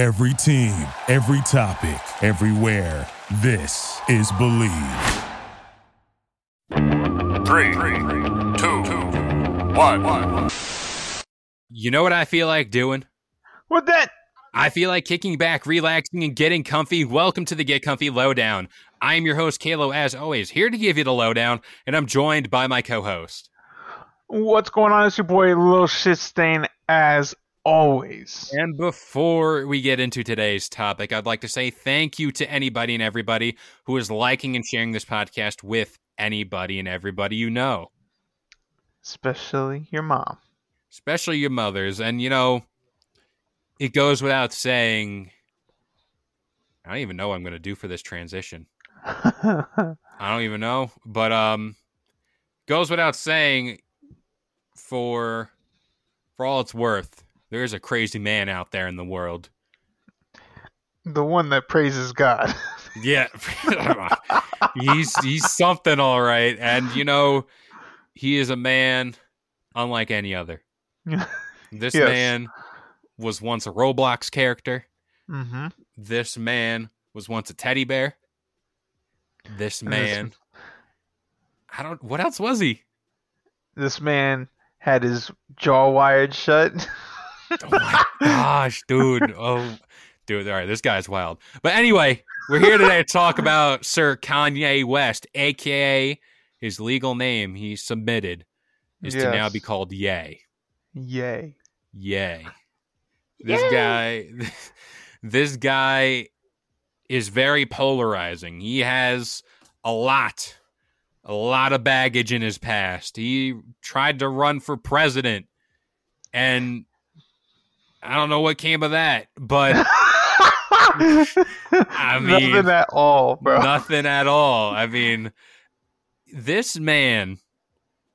Every team, every topic, everywhere. This is Bleav. Three, two, one. You know what I feel like doing? What that? I feel like kicking back, relaxing, and getting comfy. Welcome to the Get Comfy Lowdown. I am your host, Kalo, as always, here to give you the lowdown, and I'm joined by my co host. What's going on? It's your boy Lil Shit Stain as always. And before we get into today's topic, I'd like to say thank you to anybody and everybody who is liking and sharing this podcast with anybody and everybody you know, Especially your mom. especially your mothers. And, you know, it goes without saying, I don't even know what I'm going to do for this transition. I don't even know, but um, goes without saying. For for all it's worth, there is a crazy man out there in the world. the one that praises God. Yeah, he's he's something all right, and you know, he is a man unlike any other. This Yes. man was once a Roblox character. mm-hmm. This man was once a teddy bear. This man, I don't. What else was he? This man had his jaw wired shut. Oh my gosh, dude. Oh, dude. All right, this guy's wild. But anyway, we're here today to talk about Sir Kanye West, aka his legal name he submitted is to now be called Yay. Yay. Yay. This guy this guy is very polarizing. He has a lot a lot of baggage in his past. He tried to run for president and I don't know what came of that, but I mean, nothing at all, bro. Nothing at all. I mean, this man,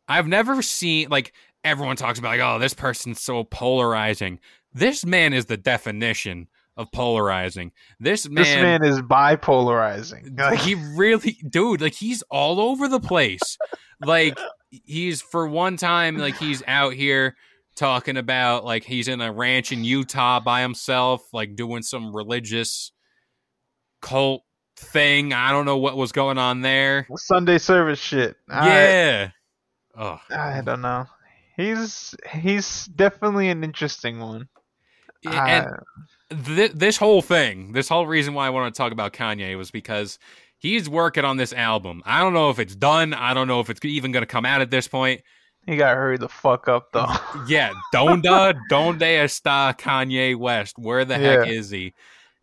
I've never seen like everyone talks about like, oh, this person's so polarizing. This man is the definition of polarizing. This man, this man is bipolarizing. Like, he really, dude, like he's all over the place. like he's for one time, like he's out here talking about like he's in a ranch in Utah by himself, like doing some religious cult thing. I don't know what was going on there. Sunday service shit. Yeah. Oh, I, don't know. He's he's definitely an interesting one. and th- this whole thing, this whole reason why I want to talk about Kanye was because he's working on this album. I don't know if it's done. I don't know if it's even going to come out at this point. He got to hurry the fuck up though. Yeah, donda, donde está Kanye West? Where the heck Yeah. is he?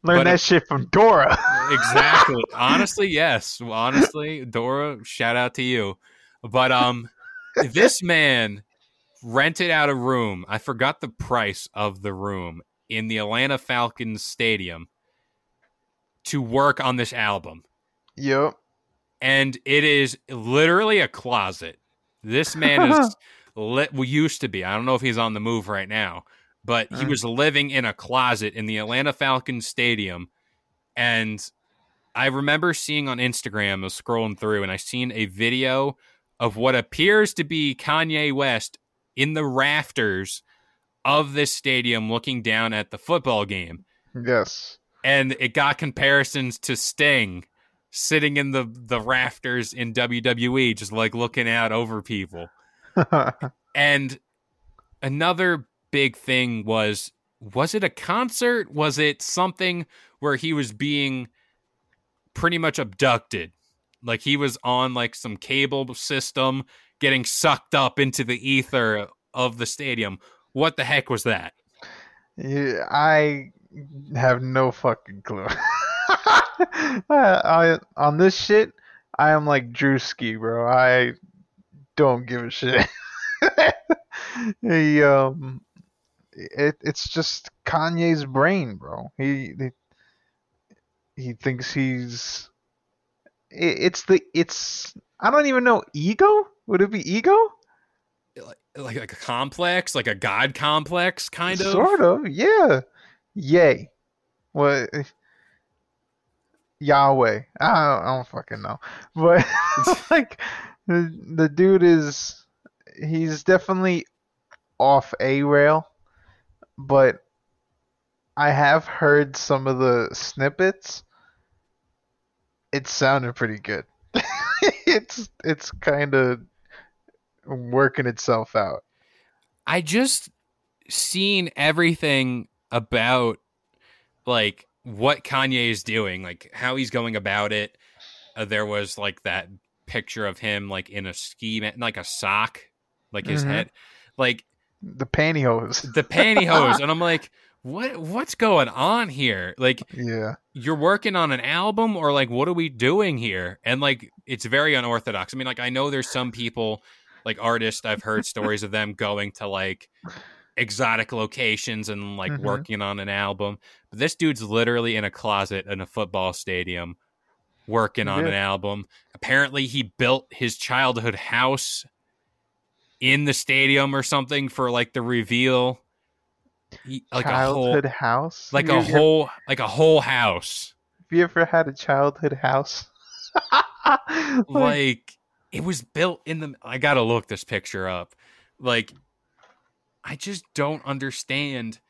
Learn But that it- shit from Dora. Exactly. Honestly, yes. Honestly, Dora, shout out to you. But um, this man rented out a room. I forgot the price of the room in the Atlanta Falcons stadium to work on this album. yep. and it is literally a closet. This man is. Well, used to be. I don't know if he's on the move right now, but he Mm. was living in a closet in the Atlanta Falcons stadium, and I remember seeing on Instagram, I was scrolling through, and I seen a video of what appears to be Kanye West in the rafters of this stadium, looking down at the football game Yes. and it got comparisons to Sting sitting in the the rafters in WWE, just like looking out over people. And another big thing was was it a concert? Was it something where he was being pretty much abducted? Like he was on like some cable system getting sucked up into the ether of the stadium. What the heck was that? yeah, I have no fucking clue. I, on this shit, I am like Drewski, bro. I don't give a shit. he um, it it's just Kanye's brain, bro. He he, he thinks he's. It, it's the it's I don't even know ego. Would it be ego? Like, like a complex, like a god complex, kind of. Sort of, yeah. Yay. What? Yahweh. I don't, I don't fucking know. But like, the, the dude is, he's definitely off a rail, but I have heard some of the snippets. It sounded pretty good. it's it's kind of working itself out. I just seen everything about like what Kanye is doing, like how he's going about it. Uh, there was like that picture of him like in a ski mat, like a sock, like his Mhm. head, like The pantyhose. the pantyhose, and I'm like, what? What's going on here? Like yeah. you're working on an album, or like what are we doing here? And like it's very unorthodox. I mean, like I know there's some people, like artists, I've heard stories of them going to like exotic locations and like Mhm. working on an album. But this dude's literally in a closet in a football stadium working on Yeah. an album. Apparently he built his childhood house in the stadium or something for like the reveal. He- like childhood a house. like a ever- whole like a whole house. Have you ever had a childhood house? like, like it was built in the I got to look this picture up. Like I just don't understand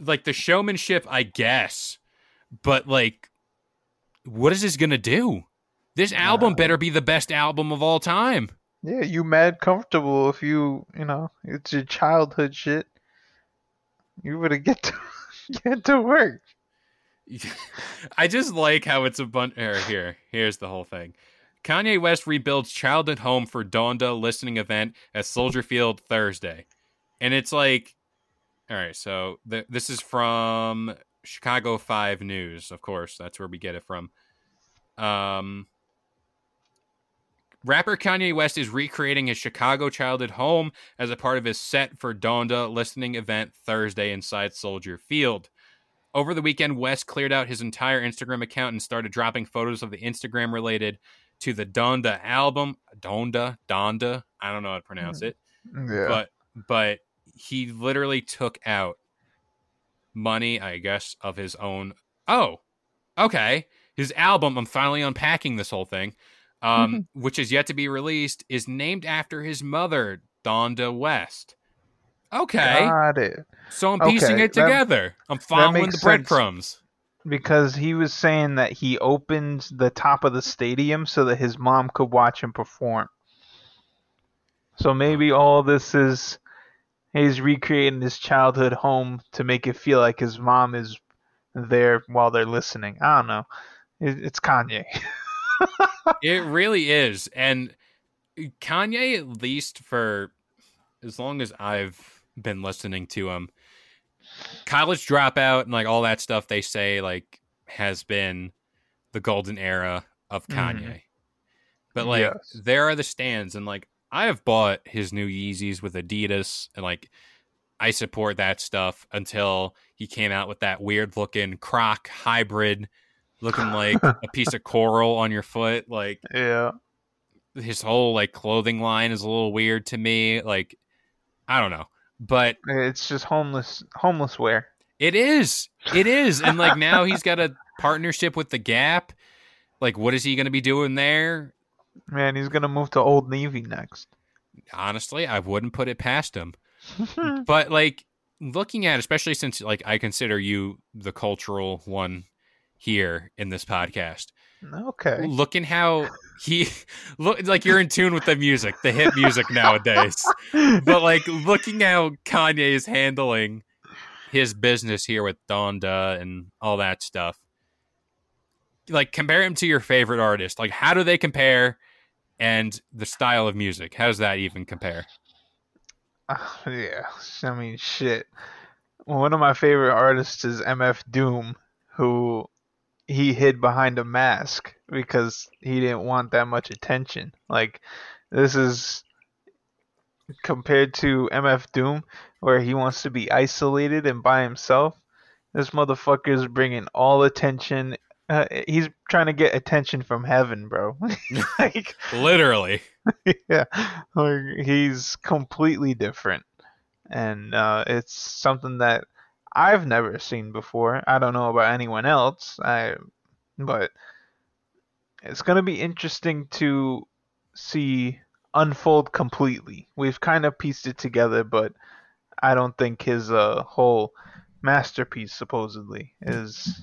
like the showmanship, I guess. But like what is this going to do? This album Uh, better be the best album of all time. yeah, you mad comfortable if you, you know, it's your childhood shit. You better get to get to work. I just like how it's a bunch. Here, here, here's the whole thing. Kanye West rebuilds childhood home for Donda listening event at Soldier Field Thursday, and it's like, all right. So th- this is from Chicago Five News, of course. That's where we get it from. Um, rapper Kanye West is recreating his Chicago childhood home as a part of his set for Donda listening event Thursday inside Soldier Field. Over the weekend, West cleared out his entire Instagram account and started dropping photos of the Instagram related to the Donda album. Donda, Donda, I don't know how to pronounce it, Yeah. but but he literally took out money, I guess, of his own. Oh, okay. His album. I'm finally unpacking this whole thing, um, which is yet to be released. Is named after his mother, Donda West. Okay, Got it. so I'm piecing okay, it that- together. I'm following the makes sense. breadcrumbs. Because he was saying that he opened the top of the stadium so that his mom could watch him perform. So maybe all this is he's recreating his childhood home to make it feel like his mom is there while they're listening. I don't know. It, it's Kanye. It really is. And Kanye, at least for as long as I've been listening to him, college dropout and like all that stuff they say like has been the golden era of Kanye. Mhm. But like Yes. there are the stands and like I have bought his new Yeezys with Adidas and like I support that stuff until he came out with that weird looking croc hybrid looking like a piece of coral on your foot like Yeah. his whole like clothing line is a little weird to me like I don't know but It's just homeless homeless wear. it is. It is. And like now he's got a partnership with the Gap. Like what is he going to be doing there? Man, he's gonna move to Old Navy next. honestly I wouldn't put it past him. But like looking at especially since like i consider you the cultural one here in this podcast. Okay. looking how he look like you're in tune with the music the hip music nowadays. But like looking how kanye is handling his business here with donda and all that stuff. Like compare him to your favorite artist. Like how do they compare and the style of music? How does that even compare? Ah, yeah, I mean, shit. One of my favorite artists is MF Doom, who he hid behind a mask because he didn't want that much attention. Like, this is compared to MF Doom, where he wants to be isolated and by himself. This motherfucker is bringing all attention. Uh, he's trying to get attention from heaven, bro. like, literally yeah, like he's completely different, and uh, it's something that I've never seen before. I don't know about anyone else. I, but it's gonna be interesting to see unfold completely. We've kind of pieced it together, but I don't think his uh, whole masterpiece supposedly is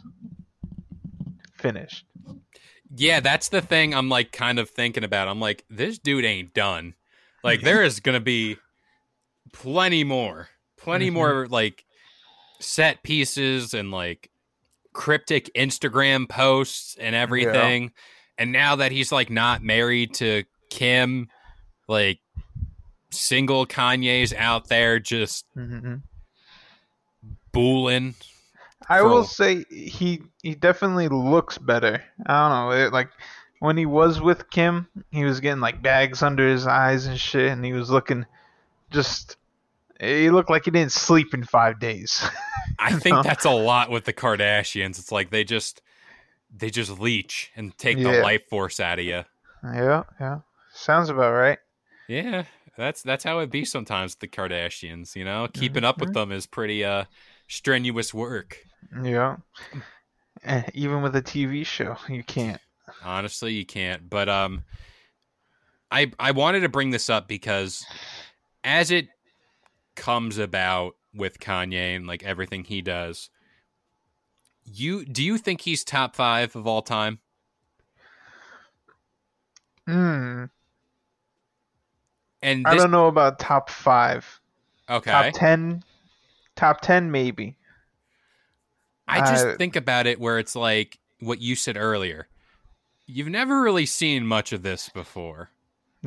finished. Yeah, that's the thing I'm like kind of thinking about. I'm like, this dude ain't done. Like there is gonna be plenty more. Plenty Mhm. more like set pieces and like cryptic Instagram posts and everything. And now that he's like not married to Kim, like single Kanye's out there just hmm booling. I For- will say he he definitely looks better. I don't know, it, like when he was with Kim, he was getting like bags under his eyes and shit, and he was looking just. He looked like he didn't sleep in five days. I think that's a lot with the Kardashians. It's like they just they just leech and take the life force out of you. yeah, yeah, sounds about right. Yeah, that's that's how it be sometimes with the Kardashians, you know? Keeping up with them is pretty uh strenuous work. Yeah, Eh, even with a TV show, you can't. Honestly, you can't. But um I I wanted to bring this up because as it comes about with Kanye and like everything he does, you do you think he's top 5 of all time? Hmm. And I don't know about top five. okay. Top ten. Top ten, maybe. I just Uh, think about it where it's like what you said earlier. You've never really seen much of this before.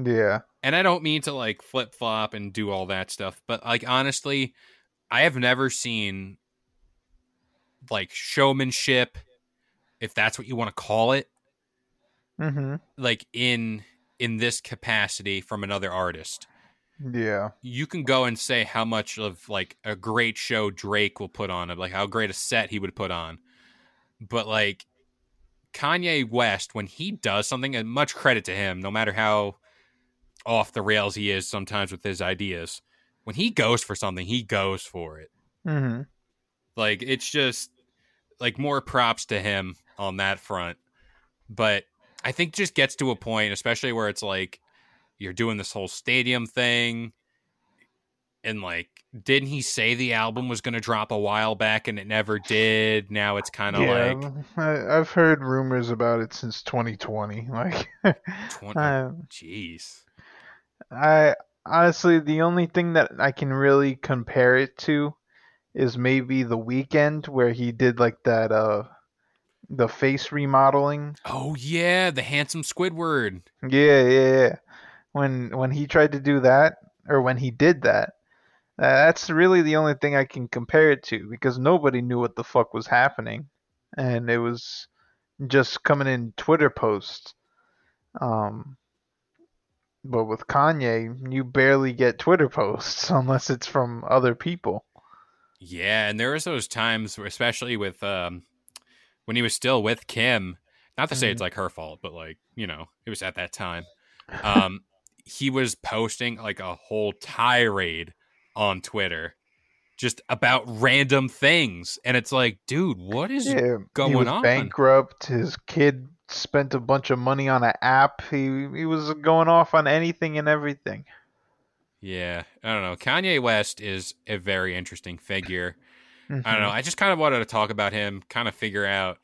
Yeah. And I don't mean to like flip flop and do all that stuff, but like honestly, I have never seen like showmanship, if that's what you want to call it, Mm-hmm. like in in this capacity from another artist. Yeah. you can go and say how much of like a great show Drake will put on, like how great a set he would put on. But like Kanye West, when he does something, and much credit to him, no matter how off the rails he is sometimes with his ideas, when he goes for something, he goes for it. Mm-hmm. Like it's just like more props to him on that front. But I think just gets to a point, especially where it's like you're doing this whole stadium thing and like didn't he say the album was going to drop a while back and it never did now it's kind of yeah, like I, I've heard rumors about it since 2020. Like, 20 I, jeez I honestly, the only thing that I can really compare it to is maybe the Weeknd where he did like that, uh, the face remodeling. oh yeah the handsome squidward Yeah, yeah, yeah. When when he tried to do that, or when he did that, uh, that's really the only thing I can compare it to because nobody knew what the fuck was happening, and it was just coming in Twitter posts. Um, but with Kanye, you barely get Twitter posts unless it's from other people. yeah and there was those times where especially with um when he was still with kim not to say it's like her fault but like you know it was at that time um he was posting like a whole tirade on twitter just about random things and it's like dude what is Yeah, he going on? bankrupt. His kid spent a bunch of money on an app. He he was going off on anything and everything. yeah i don't know kanye west is a very interesting figure I don't Mhm. know. I just kind of wanted to talk about him, kind of figure out,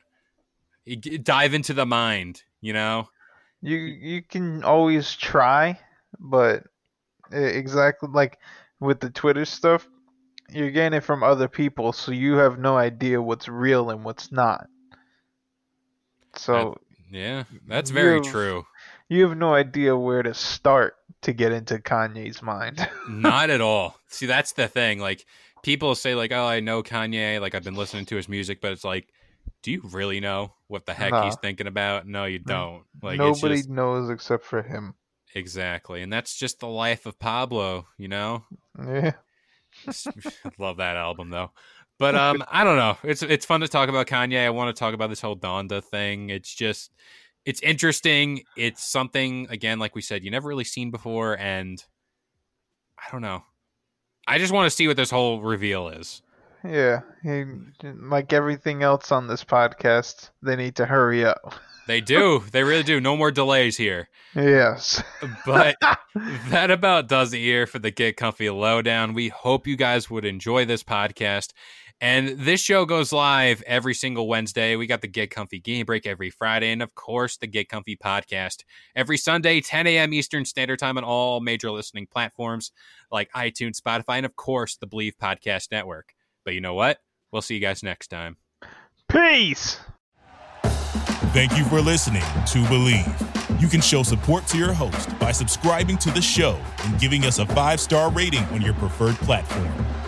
dive into the mind, you know? You you can always try, but exactly like with the Twitter stuff, you're getting it from other people, so you have no idea what's real and what's not. So Yeah, that's very You've- true. you have no idea where to start to get into Kanye's mind. Not at all. See, that's the thing. Like, people say, like, oh, I know Kanye, like, I've been listening to his music, but it's like, do you really know what the heck No. he's uh-huh. thinking about? No, you mm. don't. Like, Nobody just, knows except for him. exactly. And that's just the life of Pablo, you know? Yeah. Love that album though. But um I don't know. It's it's fun to talk about Kanye. I want to talk about this whole Donda thing. It's just it's interesting. It's something again like we said you never really seen before and I don't know. I just want to see what this whole reveal is. Yeah, he, like everything else on this podcast, they need to hurry up. They do. they really do. No more delays here. Yes. But that about does it here for the Get Comfy Lowdown. We hope you guys would enjoy this podcast. And this show goes live every single Wednesday. We got the Get Comfy Game Break every Friday, and of course, the Get Comfy podcast every Sunday, 10 a.m. Eastern Standard Time on all major listening platforms like iTunes, Spotify, and of course, the Bleav Podcast Network. But you know what? We'll see you guys next time. Peace. Thank you for listening to Bleav. You can show support to your host by subscribing to the show and giving us a five star rating on your preferred platform.